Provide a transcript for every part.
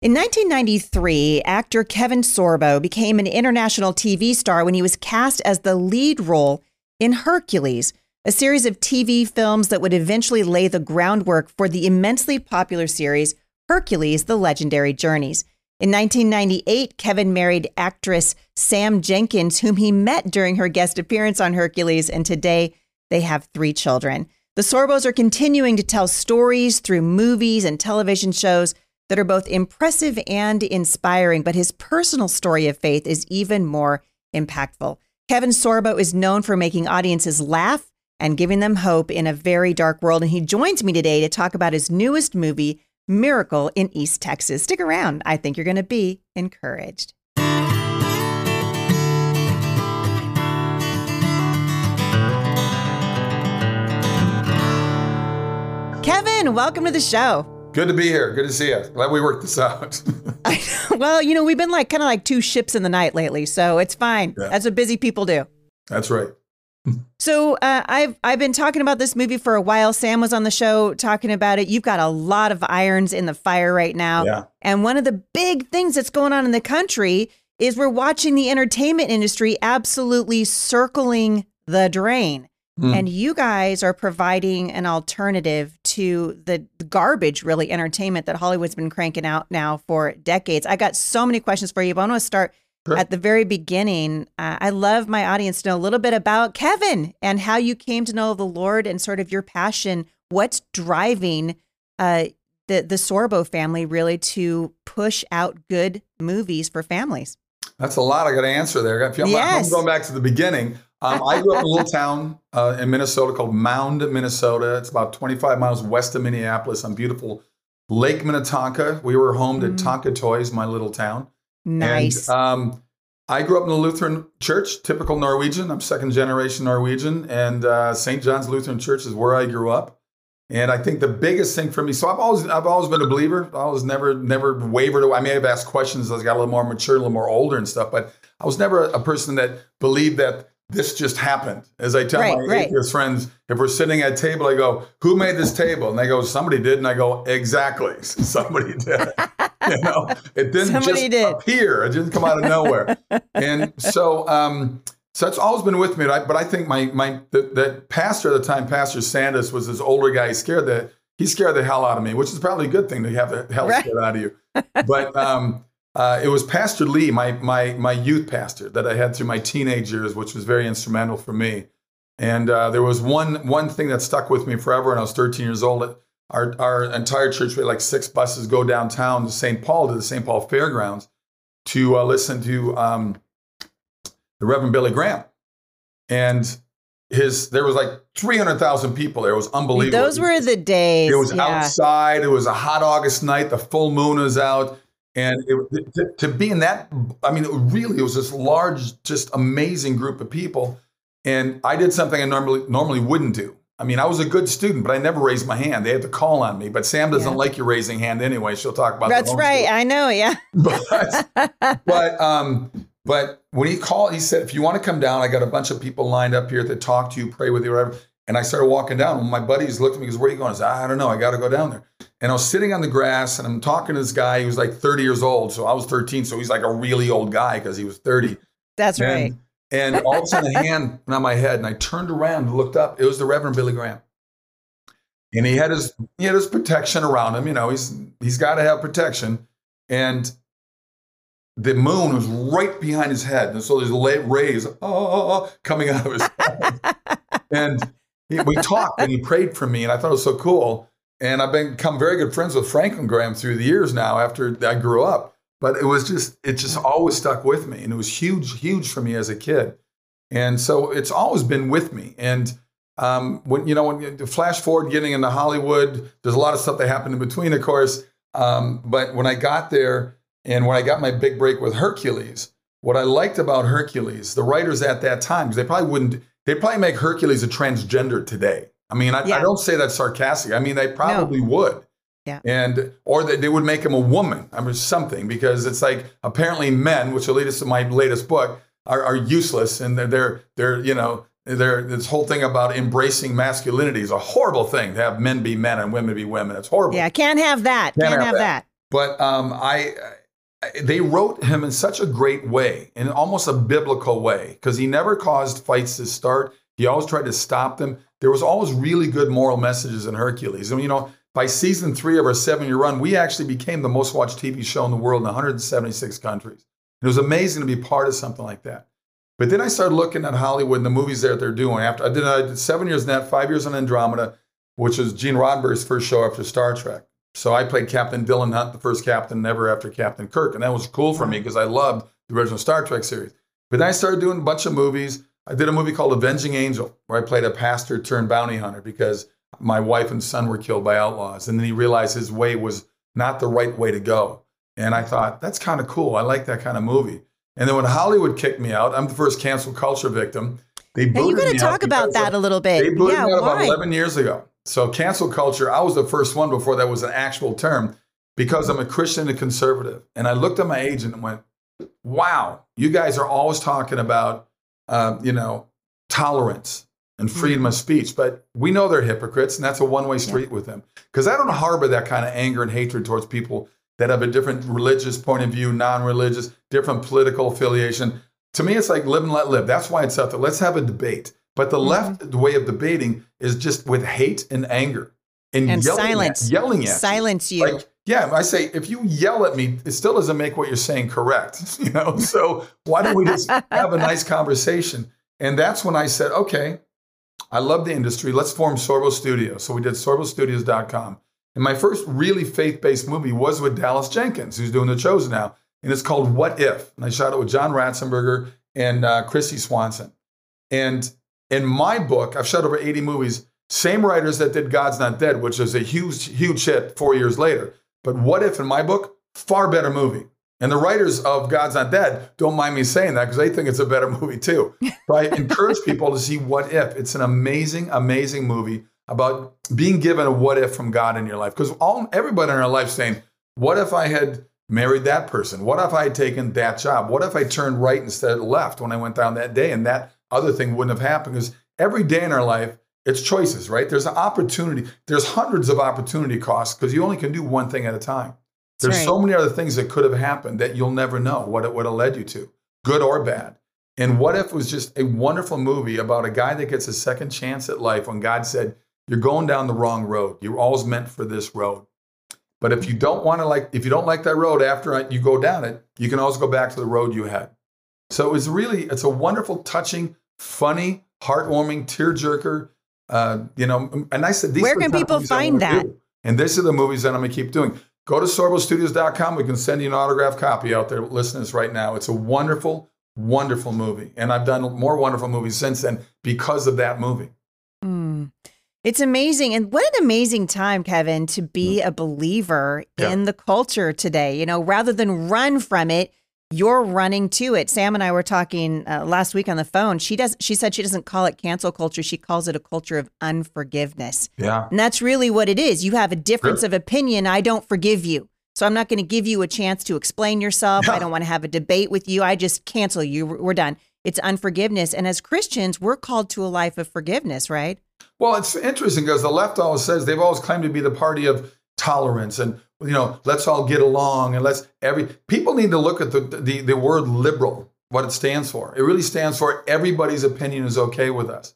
In 1993, actor Kevin Sorbo became an international TV star when he was cast as the lead role in Hercules, a series of TV films that would eventually lay the groundwork for the immensely popular series Hercules The Legendary Journeys. In 1998, Kevin married actress Sam Jenkins, whom he met during her guest appearance on Hercules, and today they have three children. The Sorbos are continuing to tell stories through movies and television shows that are both impressive and inspiring, but his personal story of faith is even more impactful. Kevin Sorbo is known for making audiences laugh and giving them hope in a very dark world. And he joins me today to talk about his newest movie, Miracle in East Texas. Stick around. I think you're going to be encouraged. Kevin, welcome to the show. Good to be here. Good to see you. Glad we worked this out. well, you know, we've been like kind of like two ships in the night lately, so it's fine. Yeah. That's what busy people do. That's right. so uh, I've I've been talking about this movie for a while. Sam was on the show talking about it. You've got a lot of irons in the fire right now. Yeah. And one of the big things that's going on in the country is we're watching the entertainment industry absolutely circling the drain. Mm. And you guys are providing an alternative to the garbage, really, entertainment that Hollywood's been cranking out now for decades. I got so many questions for you, but I want to start sure. at the very beginning. Uh, I love my audience to know a little bit about Kevin and how you came to know the Lord and sort of your passion. What's driving uh, the the Sorbo family really to push out good movies for families? That's a lot I got to answer there. If I'm, yes. I'm going back to the beginning. Um, I grew up in a little town uh, in Minnesota called Mound, Minnesota. It's about 25 miles west of Minneapolis on beautiful Lake Minnetonka. We were home to mm. Tonka Toys, my little town. Nice. And, um, I grew up in the Lutheran church, typical Norwegian. I'm second generation Norwegian, and uh, St. John's Lutheran Church is where I grew up. And I think the biggest thing for me, so I've always I've always been a believer. I was never never wavered. I may have asked questions as I got a little more mature, a little more older and stuff, but I was never a person that believed that this just happened. As I tell right, my right. atheist friends, if we're sitting at a table, I go, "Who made this table?" And they go, "Somebody did." And I go, "Exactly, somebody did." you know, it didn't somebody just did. appear; it didn't come out of nowhere. and so, um, so that's always been with me. But I think my my the, the pastor at the time, Pastor Sandus, was this older guy. He scared the he scared the hell out of me, which is probably a good thing to have the hell right. scared out of you. But um, uh, it was Pastor Lee, my my my youth pastor that I had through my teenage years, which was very instrumental for me. And uh, there was one one thing that stuck with me forever. When I was 13 years old, our our entire church we had like six buses go downtown to St. Paul to the St. Paul Fairgrounds to uh, listen to um, the Reverend Billy Graham, and his there was like 300,000 people there. It was unbelievable. Those were the days. It was yeah. outside. It was a hot August night. The full moon was out and it, to, to, be in that, I mean, it really it was this large, just amazing group of people. And I did something I normally normally wouldn't do. I mean, I was a good student, but I never raised my hand. They had to call on me. But Sam doesn't yeah. like you raising hand anyway. She'll talk about that's right. School. I know. Yeah. but but um, but when he called, he said, "If you want to come down, I got a bunch of people lined up here to talk to you, pray with you, whatever." And I started walking down. My buddies looked at me because, "Where are you going?" I said, "I don't know. I got to go down there." And I was sitting on the grass and I'm talking to this guy. He was like 30 years old. So I was 13. So he's like a really old guy because he was 30. That's and, right. And all of a sudden, a hand went on my head, and I turned around and looked up. It was the Reverend Billy Graham, and he had his he had his protection around him. You know, he's he's got to have protection, and the moon was right behind his head, and so there's rays oh, oh, oh, oh, coming out of his head. and he, we talked, and he prayed for me, and I thought it was so cool. And I've become very good friends with Franklin Graham through the years now after I grew up. But it was just, it just always stuck with me. And it was huge, huge for me as a kid. And so it's always been with me. And um, when, you know, when you flash forward getting into Hollywood, there's a lot of stuff that happened in between, of course. Um, but when I got there and when I got my big break with Hercules, what I liked about Hercules, the writers at that time, because they probably wouldn't, they'd probably make Hercules a transgender today. I mean, I, yeah. I, don't say that sarcastic. I mean, they probably no. would. Yeah. And or they, they would make him a woman. I mean, something because it's like apparently men, which will lead us to my latest book, are, are useless and they're they're they're you know they're this whole thing about embracing masculinity is a horrible thing to have men be men and women be women. It's horrible. Yeah, can't have that. Can't, can't have, have that. that. But um, I, they wrote him in such a great way, in almost a biblical way, because he never caused fights to start. He always tried to stop them. There was always really good moral messages in Hercules. And you know, by season three of our seven-year run, we actually became the most watched TV show in the world in 176 countries. It was amazing to be part of something like that. But then I started looking at Hollywood and the movies that they're doing. After I did, I did seven years in that, five years on Andromeda, which was Gene Roddenberry's first show after Star Trek. So I played Captain Dylan Hunt, the first captain ever after Captain Kirk. And that was cool for me because I loved the original Star Trek series. But then I started doing a bunch of movies. I did a movie called Avenging Angel, where I played a pastor turned bounty hunter because my wife and son were killed by outlaws. And then he realized his way was not the right way to go. And I thought, that's kind of cool. I like that kind of movie. And then when Hollywood kicked me out, I'm the first cancel culture victim. They booted hey, you got to talk about that a little bit. They booted yeah, me out why? about 11 years ago. So cancel culture, I was the first one before that was an actual term because I'm a Christian and a conservative. And I looked at my agent and went, wow, you guys are always talking about, uh, you know, tolerance and mm-hmm. freedom of speech, but we know they're hypocrites, and that's a one-way street yeah. with them. Because I don't harbor that kind of anger and hatred towards people that have a different religious point of view, non-religious, different political affiliation. To me, it's like live and let live. That's why it's up there. Let's have a debate. But the mm-hmm. left way of debating is just with hate and anger and, and yelling silence, at, yelling at silence you. Like, yeah, I say if you yell at me, it still doesn't make what you're saying correct. You know, so why don't we just have a nice conversation? And that's when I said, okay, I love the industry. Let's form Sorbo Studios. So we did sorbostudios.com. And my first really faith-based movie was with Dallas Jenkins, who's doing The Chosen now, and it's called What If? And I shot it with John Ratzenberger and uh, Kristy Swanson. And in my book, I've shot over 80 movies, same writers that did God's Not Dead, which is a huge, huge hit four years later. But What If, in my book, far better movie. And the writers of God's Not Dead don't mind me saying that because they think it's a better movie too. But I encourage people to see What If. It's an amazing, amazing movie about being given a what if from God in your life. Because all everybody in our life saying, What if I had married that person? What if I had taken that job? What if I turned right instead of left when I went down that day? And that other thing wouldn't have happened because every day in our life, it's choices, right? There's an opportunity. There's hundreds of opportunity costs because you only can do one thing at a time. There's right. so many other things that could have happened that you'll never know what it would have led you to, good or bad. And what if it was just a wonderful movie about a guy that gets a second chance at life when God said, You're going down the wrong road. You're always meant for this road. But if you don't want to like, if you don't like that road after you go down it, you can always go back to the road you had. So it's really, it's a wonderful, touching, funny, heartwarming, tearjerker. Uh, you know, and I said, these where can people find that? Do. And these are the movies that I'm going to keep doing. Go to sorbostudios.com. We can send you an autographed copy out there, listeners, right now. It's a wonderful, wonderful movie. And I've done more wonderful movies since then because of that movie. Mm. It's amazing. And what an amazing time, Kevin, to be mm. a believer yeah. in the culture today. You know, rather than run from it, you're running to it. Sam and I were talking uh, last week on the phone. She does. She said she doesn't call it cancel culture. She calls it a culture of unforgiveness. Yeah, and that's really what it is. You have a difference sure. of opinion. I don't forgive you, so I'm not going to give you a chance to explain yourself. No. I don't want to have a debate with you. I just cancel you. We're done. It's unforgiveness. And as Christians, we're called to a life of forgiveness, right? Well, it's interesting because the left always says they've always claimed to be the party of tolerance and you know let's all get along and let's every people need to look at the, the the word liberal what it stands for it really stands for everybody's opinion is okay with us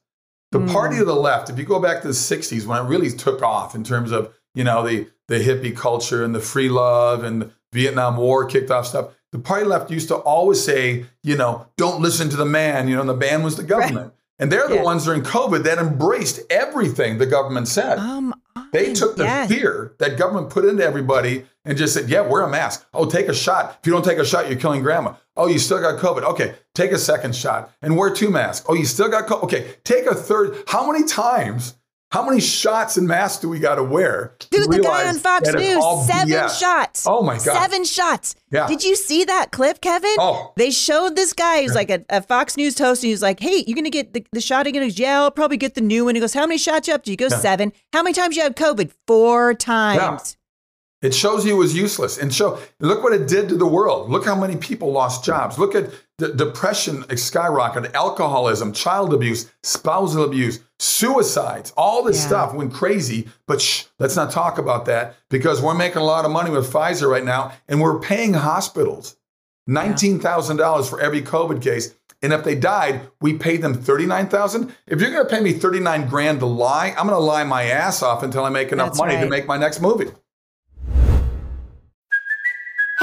the mm. party of the left if you go back to the 60s when it really took off in terms of you know the the hippie culture and the free love and the vietnam war kicked off stuff the party left used to always say you know don't listen to the man you know and the man was the government right. And they're the yeah. ones during COVID that embraced everything the government said. Um, they mm, took the yes. fear that government put into everybody and just said, yeah, wear a mask. Oh, take a shot. If you don't take a shot, you're killing grandma. Oh, you still got COVID. Okay, take a second shot and wear two masks. Oh, you still got COVID. Okay, take a third. How many times how many shots and masks do we got to wear? Dude, the guy on Fox News, seven BS. shots. Oh my God. Seven shots. Yeah. Did you see that clip, Kevin? Oh. They showed this guy who's yeah. like a, a, Fox News host, and he's like, hey, you're going to get the, the shot again? He goes, yeah, I'll probably get the new one. He goes, how many shots you up Do You go, yeah. seven. How many times you had COVID? Four times. It shows you was useless. And show look what it did to the world. Look how many people lost jobs. Look at the depression skyrocketed, alcoholism, child abuse, spousal abuse, suicides, all this yeah. stuff went crazy. But shh, let's not talk about that because we're making a lot of money with Pfizer right now and we're paying hospitals $19,000 for every COVID case. And if they died, we paid them 39,000. If you're going to pay me 39 grand to lie, I'm going to lie my ass off until I make enough That's money right. to make my next movie.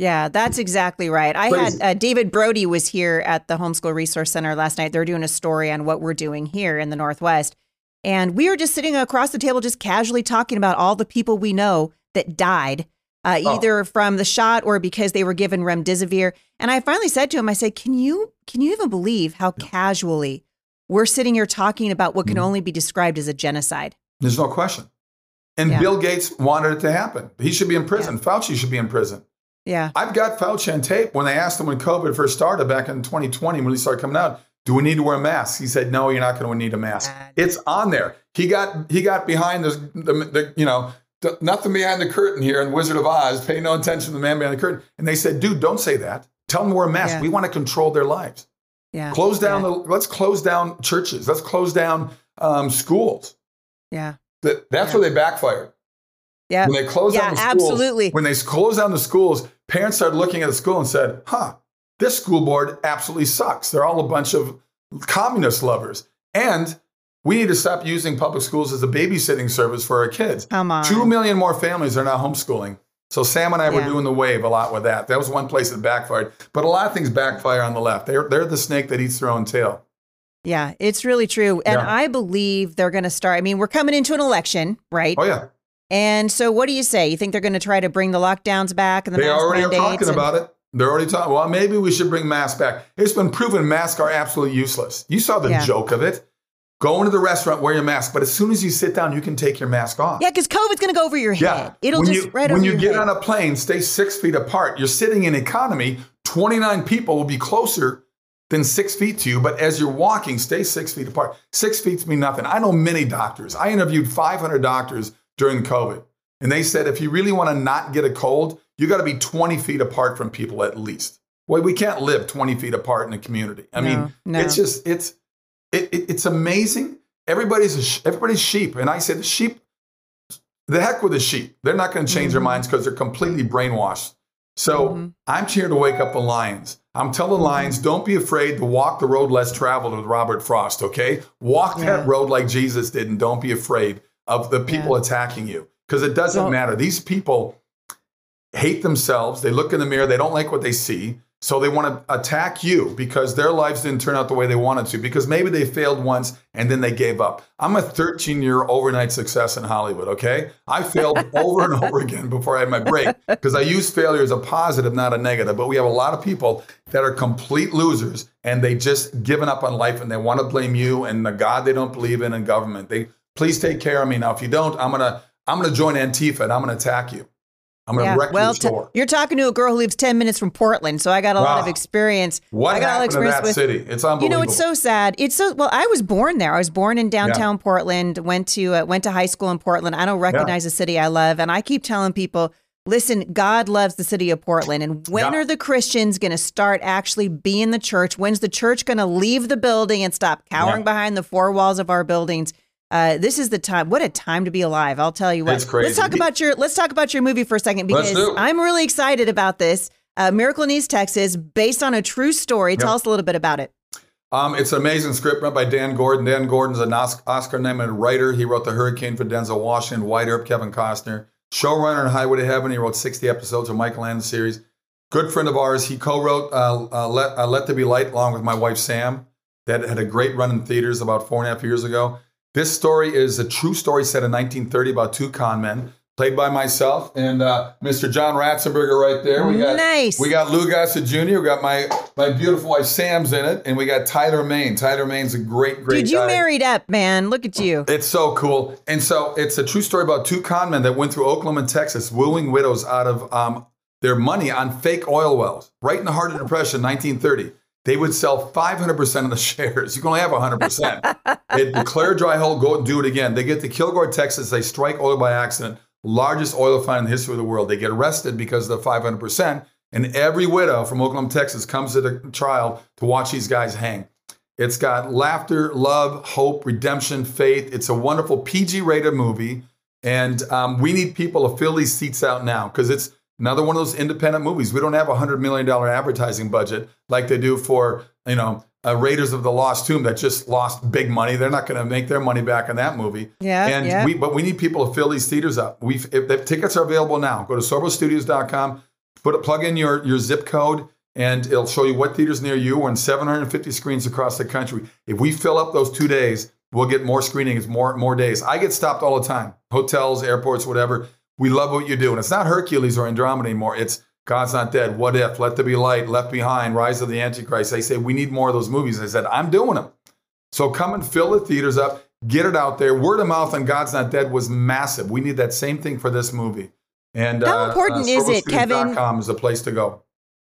Yeah, that's exactly right. I had uh, David Brody was here at the Homeschool Resource Center last night. They're doing a story on what we're doing here in the Northwest. And we were just sitting across the table, just casually talking about all the people we know that died, uh, oh. either from the shot or because they were given remdesivir. And I finally said to him, I said, "Can you can you even believe how yeah. casually we're sitting here talking about what can mm-hmm. only be described as a genocide?" There's no question. And yeah. Bill Gates wanted it to happen. He should be in prison. Yeah. Fauci should be in prison. Yeah. I've got Fauci on tape when they asked him when COVID first started back in 2020 when he started coming out, do we need to wear masks? He said, no, you're not going to need a mask. It's on there. He got he got behind the, the, the you know, the, nothing behind the curtain here in Wizard of Oz. Pay no attention to the man behind the curtain. And they said, dude, don't say that. Tell them to wear a mask. Yeah. We want to control their lives. Yeah. Close down yeah. the. Let's close down churches. Let's close down um, schools. Yeah. That, that's yeah. where they backfired. Yeah. When they closed yeah, down the schools, absolutely. when they closed down the schools, parents started looking at the school and said, huh, this school board absolutely sucks. They're all a bunch of communist lovers. And we need to stop using public schools as a babysitting service for our kids. Come on. Two million more families are now homeschooling. So Sam and I yeah. were doing the wave a lot with that. That was one place that backfired. But a lot of things backfire on the left. They're, they're the snake that eats their own tail. Yeah, it's really true. And yeah. I believe they're going to start. I mean, we're coming into an election, right? Oh, yeah. And so, what do you say? You think they're going to try to bring the lockdowns back and the they already are talking and- about it. They're already talking. Well, maybe we should bring masks back. It's been proven masks are absolutely useless. You saw the yeah. joke of it. Go into the restaurant, wear your mask, but as soon as you sit down, you can take your mask off. Yeah, because COVID's going to go over your head. Yeah. It'll when just you, right When you get head. on a plane, stay six feet apart. You're sitting in economy. Twenty nine people will be closer than six feet to you, but as you're walking, stay six feet apart. Six feet mean nothing. I know many doctors. I interviewed 500 doctors during COVID. And they said, if you really want to not get a cold, you got to be 20 feet apart from people at least. Well, we can't live 20 feet apart in a community. I no, mean, no. it's just, it's, it, it, it's amazing. Everybody's, a, everybody's sheep. And I said, the sheep, the heck with the sheep. They're not going to change mm-hmm. their minds because they're completely brainwashed. So mm-hmm. I'm here to wake up the lions. I'm telling mm-hmm. lions, don't be afraid to walk the road less traveled with Robert Frost, okay? Walk yeah. that road like Jesus did and don't be afraid of the people yeah. attacking you because it doesn't well, matter. These people hate themselves. They look in the mirror, they don't like what they see. So they want to attack you because their lives didn't turn out the way they wanted to, because maybe they failed once and then they gave up. I'm a 13 year overnight success in Hollywood, okay? I failed over and over again before I had my break because I use failure as a positive, not a negative. But we have a lot of people that are complete losers and they just given up on life and they want to blame you and the God they don't believe in and government. They please take care of me. Now, if you don't, I'm going to I'm to join Antifa and I'm going to attack you. I'm going to yeah. wreck well, your store. T- you're talking to a girl who lives 10 minutes from Portland, so I got a wow. lot of experience. What I got happened to that with, city? It's unbelievable. You know, it's so sad. It's so well. I was born there. I was born in downtown yeah. Portland. Went to uh, went to high school in Portland. I don't recognize yeah. a city I love, and I keep telling people, listen, God loves the city of Portland. And when are the Christians going to start actually being the church? When's the church going to leave the building and stop cowering behind the four walls of our buildings? Uh, this is the time. What a time to be alive! I'll tell you what. It's crazy. Let's talk about your. Let's talk about your movie for a second because I'm really excited about this. Uh, Miracle in East Texas, based on a true story. Yep. Tell us a little bit about it. Um, it's an amazing script by Dan Gordon. Dan Gordon's an Oscar-nominated writer. He wrote The Hurricane for Denzel Washington, Wyatt Earp, Kevin Costner. Showrunner in Highway to Heaven. He wrote 60 episodes of Michael Landon series. Good friend of ours. He co-wrote uh, uh, Let, uh, Let There Be Light along with my wife Sam. That had a great run in theaters about four and a half years ago. This story is a true story set in 1930 about two con men. played by myself and uh, Mr. John Ratzenberger right there. We got Nice. We got Lou Gossett Jr. We got my my beautiful wife Sam's in it, and we got Tyler Mane. Tyler Mane's a great, great Dude, you guy. married up, man. Look at you. It's so cool. And so it's a true story about two con men that went through Oklahoma and Texas, wooing widows out of um, their money on fake oil wells. Right in the heart of the Depression, 1930. They would sell 500% of the shares. You can only have 100%. they declare dry hole, go and do it again. They get to Kilgore, Texas. They strike oil by accident. Largest oil find in the history of the world. They get arrested because of the 500%. And every widow from Oklahoma, Texas comes to the trial to watch these guys hang. It's got laughter, love, hope, redemption, faith. It's a wonderful PG rated movie. And um, we need people to fill these seats out now because it's another one of those independent movies. We don't have a $100 million advertising budget like they do for, you know, uh, Raiders of the Lost Tomb that just lost big money. They're not going to make their money back on that movie. Yeah, And yeah. we, but we need people to fill these theaters up. We, if the tickets are available now, go to sorbostudios.com, put a plug in your, your zip code, and it'll show you what theaters near you. We're in 750 screens across the country. If we fill up those two days, we'll get more screenings, more more days. I get stopped all the time, hotels, airports, whatever. We love what you do, and it's not Hercules or Andromeda anymore. It's God's Not Dead, What If, Let There Be Light, Left Behind, Rise of the Antichrist. They say we need more of those movies. I said I'm doing them. So come and fill the theaters up, get it out there. Word of mouth on God's Not Dead was massive. We need that same thing for this movie. And How uh, important is it, Kevin? SorboStudios.com is a place to go.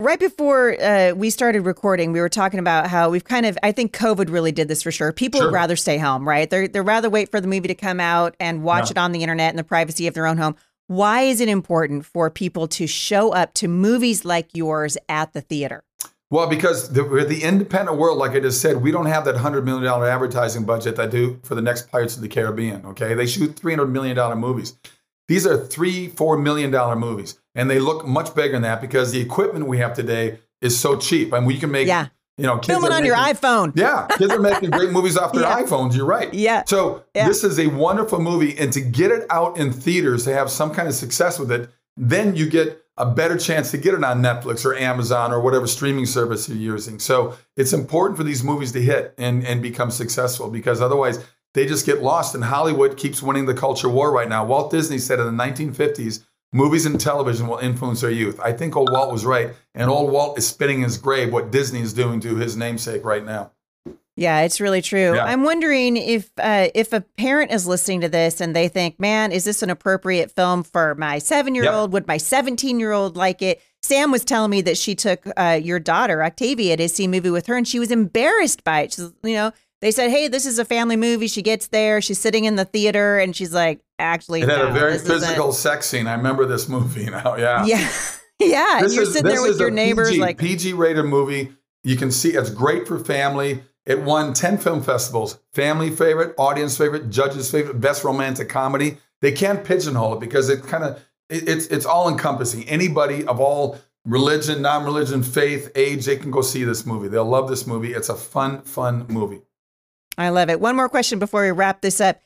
Right before uh, we started recording, we were talking about how we've kind of, I think COVID really did this for sure. People Sure. would rather stay home, right? They're, they'd rather wait for the movie to come out and watch Yeah. it on the internet in the privacy of their own home. Why is it important for people to show up to movies like yours at the theater? Well, because the, we're the independent world, like I just said, we don't have that $100 million advertising budget that I do for the next Pirates of the Caribbean. Okay. They shoot $300 million movies. These are three, four million dollar movies. And they look much bigger than that because the equipment we have today is so cheap. I mean, you can make, Yeah. You know, kids Film it on your iPhone. Yeah, kids are making great movies off their Yeah. iPhones. You're right. Yeah. So Yeah. this is a wonderful movie, and to get it out in theaters, to have some kind of success with it, then you get a better chance to get it on Netflix or Amazon or whatever streaming service you're using. So it's important for these movies to hit and and become successful because otherwise they just get lost. And Hollywood keeps winning the culture war right now. Walt Disney said in the 1950s. Movies and television will influence our youth. I think old Walt was right, and old Walt is spinning his grave what Disney is doing to his namesake right now. Yeah, it's really true. Yeah. I'm wondering if uh, if a parent is listening to this and they think, "Man, is this an appropriate film for my seven year old? Would my 17 year old like it?" Sam was telling me that she took uh, your daughter Octavia to see a movie with her, and she was embarrassed by it. She's, you know, they said, "Hey, this is a family movie." She gets there, she's sitting in the theater, and she's like, "Actually, It had no, a very this isn't." physical sex scene. I remember this movie now. Yeah. Yeah, yeah. This you're is- sitting there with your neighbors, PG, like, PG rated movie. You can see it's great for family. It won 10 film festivals. Family favorite, audience favorite, judges favorite, best romantic comedy. They can't pigeonhole it because it kind of it, it's it's all encompassing. Anybody of all religion, non-religion, faith, age, they can go see this movie. They'll love this movie. It's a fun, fun movie. I love it. One more question before we wrap this up.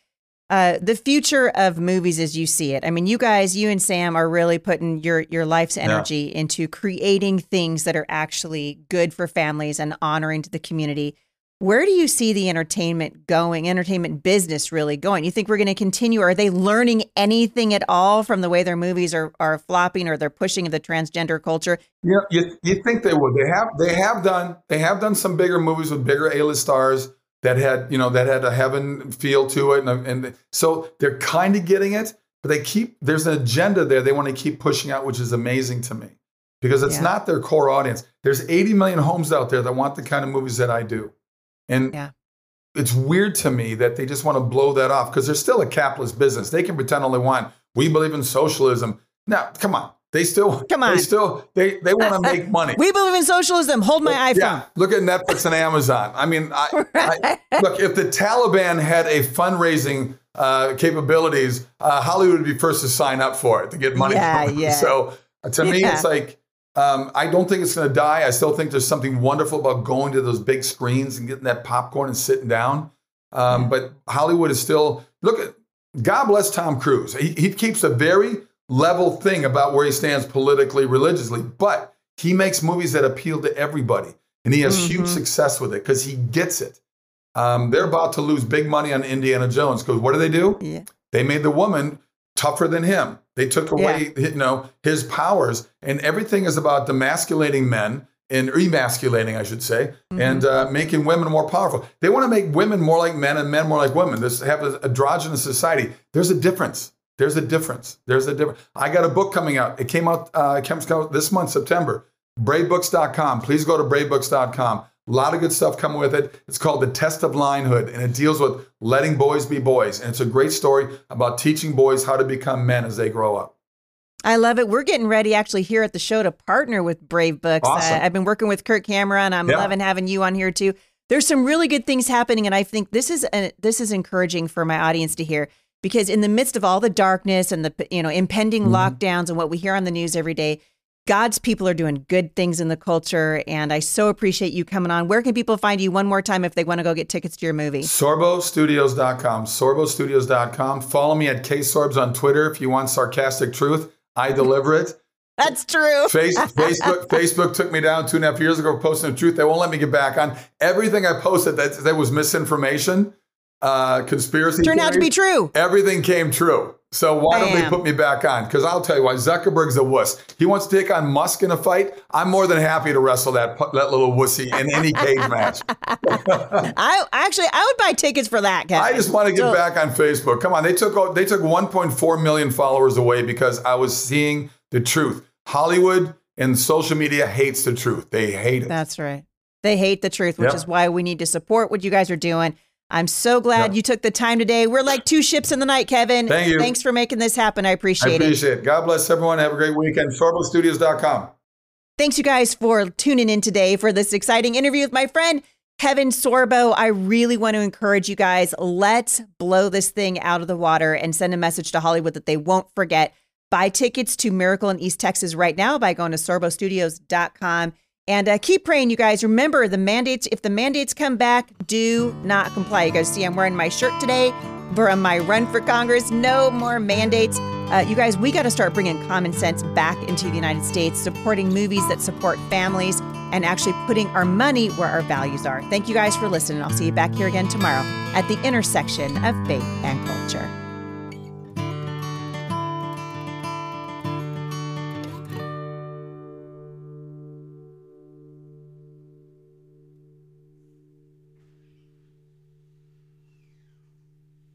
Uh, the future of movies as you see it. I mean, you guys, you and Sam are really putting your your life's energy into creating things that are actually good for families and honoring to the community. Where do you see the entertainment going, entertainment business really going? You think we're going to continue? Are they learning anything at all from the way their movies are, are flopping or they're pushing the transgender culture? Yeah, you, you think they would? They have they have done they have done some bigger movies with bigger A list stars that had you know that had a heaven feel to it, and, and so they're kind of getting it, but they keep there's an agenda there they want to keep pushing out, which is amazing to me because it's Yeah. not their core audience. There's 80 million homes out there that want the kind of movies that I do, and Yeah. it's weird to me that they just want to blow that off because they're still a capitalist business. They can pretend all they want. We believe in socialism. Now, come on. They still Come on. They still they they want to make money. We believe in socialism. Hold my iPhone. Yeah, look at Netflix and Amazon. I mean, I, I, look if the Taliban had a fundraising uh, capabilities, uh, Hollywood would be first to sign up for it to get money. Yeah, yeah. So uh, to me, Yeah. it's like um, I don't think it's going to die. I still think there's something wonderful about going to those big screens and getting that popcorn and sitting down. Um, But Hollywood is still look at. God bless Tom Cruise. He, he keeps a very level thing about where he stands politically, religiously, but he makes movies that appeal to everybody, and he has huge Mhm. success with it because he gets it. Um, they're about to lose big money on Indiana Jones because what do they do? Yeah. They made the woman tougher than him. They took away, you know, his powers, and everything is about demasculating men and emasculating, I should say, Mm-hmm. and uh, making women more powerful. They want to make women more like men and men more like women. This have an androgynous society. There's a difference. There's a difference. There's a difference. I got a book coming out. It came out. Uh, it comes out this month, September. BraveBooks.com. Please go to BraveBooks.com. A lot of good stuff coming with it. It's called The Test of Lionhood, and it deals with letting boys be boys. And it's a great story about teaching boys how to become men as they grow up. I love it. We're getting ready actually here at the show to partner with Brave Books. Awesome. Uh, I've been working with Kirk Cameron. I'm Yeah. loving having you on here too. There's some really good things happening, and I think this is a, this is encouraging for my audience to hear because in the midst of all the darkness and the you know impending Mm-hmm. lockdowns and what we hear on the news every day, God's people are doing good things in the culture, and I so appreciate you coming on. Where can people find you one more time if they want to go get tickets to your movie? SorboStudios.com. SorboStudios.com. Follow me at KSorbs on Twitter if you want sarcastic truth. I deliver it. That's true. Face, Facebook, Facebook took me down two and a half years ago for posting the truth. They won't let me get back on. Everything I posted that, that was misinformation, uh, conspiracy. Turned out to be true. Everything came true. So why don't they put me back on? Because I'll tell you why. Zuckerberg's a wuss. He wants to take on Musk in a fight. I'm more than happy to wrestle that that little wussy in any cage match. I actually I would buy tickets for that, Kevin. I just want to get So- back on Facebook. Come on, they took they took 1.4 million followers away because I was seeing the truth. Hollywood and social media hates the truth. They hate it. That's right. They hate the truth, which Yep. is why we need to support what you guys are doing. I'm so glad Yep. you took the time today. We're like two ships in the night, Kevin. Thank you. Thanks for making this happen. I I appreciate, it. appreciate it. God bless everyone. Have a great weekend. SorboStudios.com. Thanks, you guys, for tuning in today for this exciting interview with my friend Kevin Sorbo. I really want to encourage you guys. Let's blow this thing out of the water and send a message to Hollywood that they won't forget. Buy tickets to Miracle in East Texas right now by going to sorbostudios.com. And uh, keep praying, you guys. Remember the mandates. If the mandates come back, do not comply. You guys see, I'm wearing my shirt today for my run for Congress. No more mandates. Uh, you guys, we got to start bringing common sense back into the United States, supporting movies that support families, and actually putting our money where our values are. Thank you guys for listening. I'll see you back here again tomorrow at the intersection of faith and culture.